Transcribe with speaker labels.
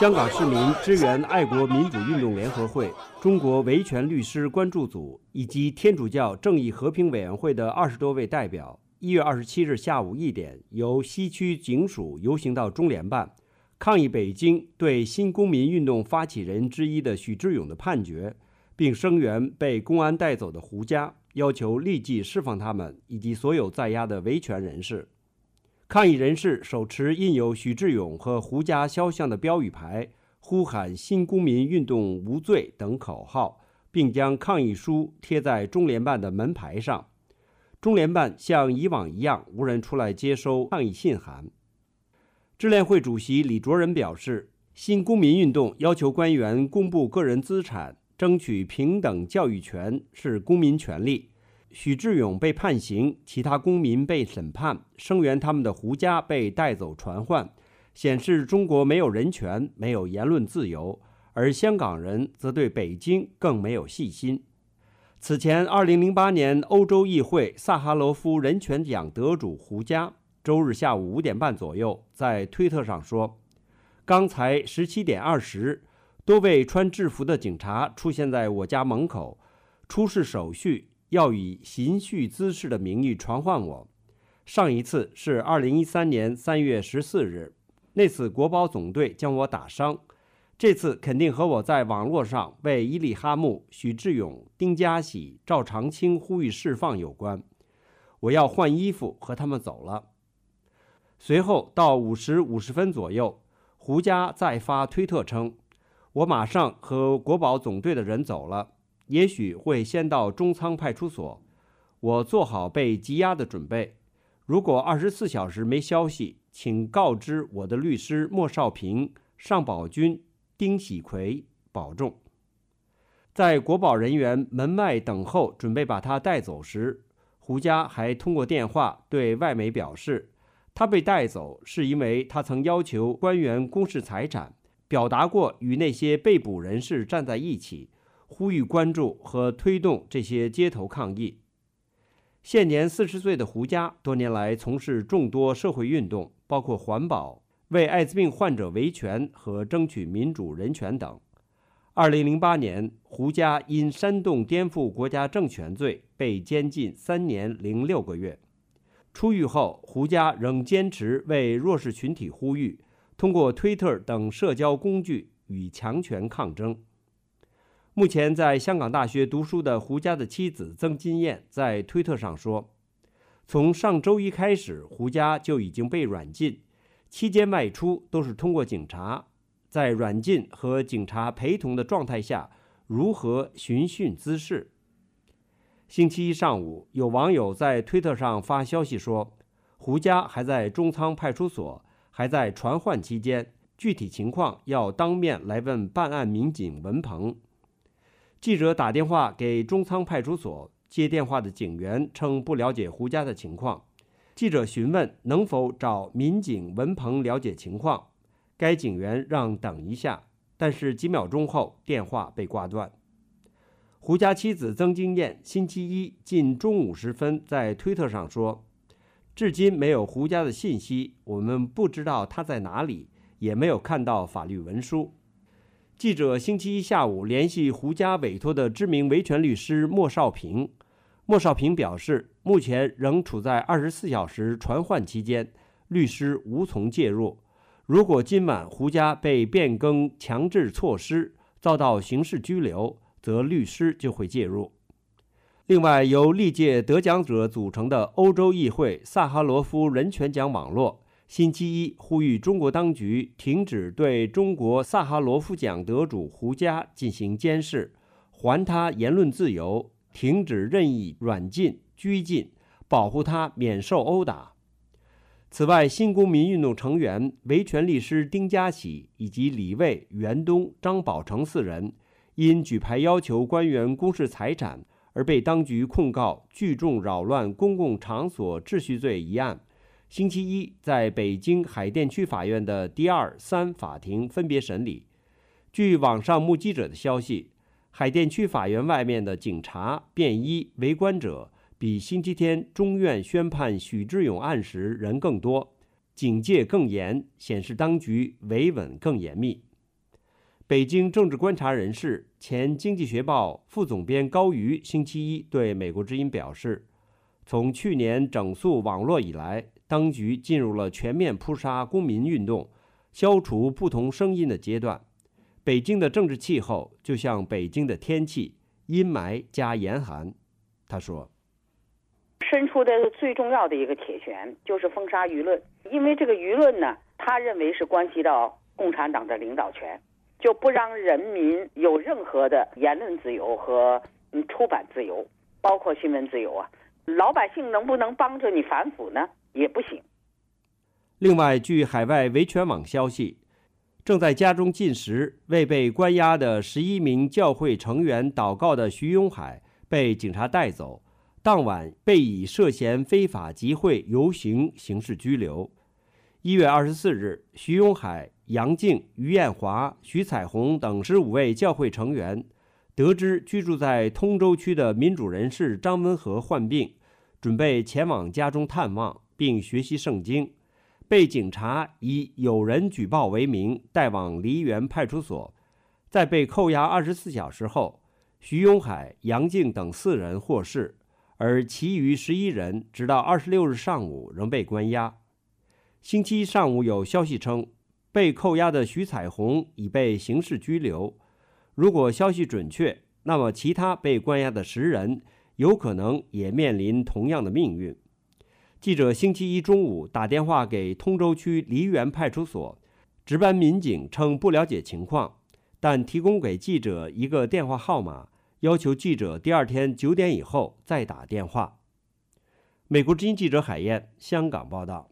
Speaker 1: 香港市民支援爱国民主运动联合会、中国维权律师关注组以及天主教正义和平委员会的二十多位代表，一月二十七日下午一点，由西区警署游行到中联办，抗议北京对新公民运动发起人之一的许志勇的判决，并声援被公安带走的胡家，要求立即释放他们以及所有在押的维权人士。抗议人士手持印有许志勇和胡家肖像的标语牌，呼喊“新公民运动无罪”等口号，并将抗议书贴在中联办的门牌上。中联办像以往一样，无人出来接收抗议信函。支联会主席李卓人表示：“新公民运动要求官员公布个人资产，争取平等教育权是公民权利。”许志勇被判刑，其他公民被审判，声援他们的胡家被带走传唤，显示中国没有人权，没有言论自由，而香港人则对北京更没有信心。此前，2008年欧洲议会萨哈罗夫人权奖得主胡家周日下午五点半左右在推特上说：“刚才17点20，多位穿制服的警察出现在我家门口，出示手续。”要以刑讯滋事的名义传唤我。上一次是二零一三年三月十四日，那次国保总队将我打伤。这次肯定和我在网络上为伊利哈木、许志勇、丁家喜、赵长青呼吁释放有关。我要换衣服和他们走了。随后到五时五十分左右，胡家再发推特称：“我马上和国保总队的人走了。”也许会先到中仓派出所，我做好被羁押的准备。如果二十四小时没消息，请告知我的律师莫少平、尚宝军、丁喜奎保重。在国保人员门外等候，准备把他带走时，胡佳还通过电话对外媒表示，他被带走是因为他曾要求官员公示财产，表达过与那些被捕人士站在一起。呼吁关注和推动这些街头抗议。现年四十岁的胡佳，多年来从事众多社会运动，包括环保、为艾滋病患者维权和争取民主人权等。二零零八年，胡佳因煽动颠覆国家政权罪被监禁三年零六个月。出狱后，胡佳仍坚持为弱势群体呼吁，通过推特等社交工具与强权抗争。目前在香港大学读书的胡家的妻子曾金燕在推特上说：“从上周一开始，胡家就已经被软禁，期间外出都是通过警察，在软禁和警察陪同的状态下，如何寻衅滋事？”星期一上午，有网友在推特上发消息说，胡家还在中仓派出所，还在传唤期间，具体情况要当面来问办案民警文鹏。记者打电话给中仓派出所，接电话的警员称不了解胡家的情况。记者询问能否找民警文鹏了解情况，该警员让等一下，但是几秒钟后电话被挂断。胡家妻子曾金燕星期一近中午时分在推特上说：“至今没有胡家的信息，我们不知道他在哪里，也没有看到法律文书。”记者星期一下午联系胡家委托的知名维权律师莫少平，莫少平表示，目前仍处在二十四小时传唤期间，律师无从介入。如果今晚胡家被变更强制措施，遭到刑事拘留，则律师就会介入。另外，由历届得奖者组成的欧洲议会萨哈罗夫人权奖网络。星期一呼吁中国当局停止对中国萨哈罗夫奖得主胡佳进行监视，还他言论自由，停止任意软禁、拘禁，保护他免受殴打。此外，新公民运动成员、维权律师丁家喜以及李卫、袁东、张宝成四人，因举牌要求官员公示财产而被当局控告聚众扰乱公共场所秩序罪一案。星期一，在北京海淀区法院的第二、三法庭分别审理。据网上目击者的消息，海淀区法院外面的警察、便衣、围观者比星期天中院宣判许志勇案时人更多，警戒更严，显示当局维稳更严密。北京政治观察人士、前《经济学报》副总编高瑜星期一对美国之音表示，从去年整肃网络以来，当局进入了全面扑杀公民运动、消除不同声音的阶段。北京的政治气候就像北京的天气，阴霾加严寒。他说：“
Speaker 2: 伸出的最重要的一个铁拳就是封杀舆论，因为这个舆论呢，他认为是关系到共产党的领导权。”就不让人民有任何的言论自由和嗯出版自由，包括新闻自由啊。老百姓能不能帮着你反腐呢？也不行。
Speaker 1: 另外，据海外维权网消息，正在家中进食、未被关押的十一名教会成员祷告的徐永海被警察带走，当晚被以涉嫌非法集会游行刑事拘留。一月二十四日，徐永海。杨静、于艳华、徐彩虹等十五位教会成员得知居住在通州区的民主人士张文和患病，准备前往家中探望并学习圣经，被警察以有人举报为名带往梨园派出所。在被扣押二十四小时后，徐永海、杨静等四人获释，而其余十一人直到二十六日上午仍被关押。星期一上午有消息称。被扣押的徐彩虹已被刑事拘留。如果消息准确，那么其他被关押的十人有可能也面临同样的命运。记者星期一中午打电话给通州区梨园派出所，值班民警称不了解情况，但提供给记者一个电话号码，要求记者第二天九点以后再打电话。美国之音记者海燕，香港报道。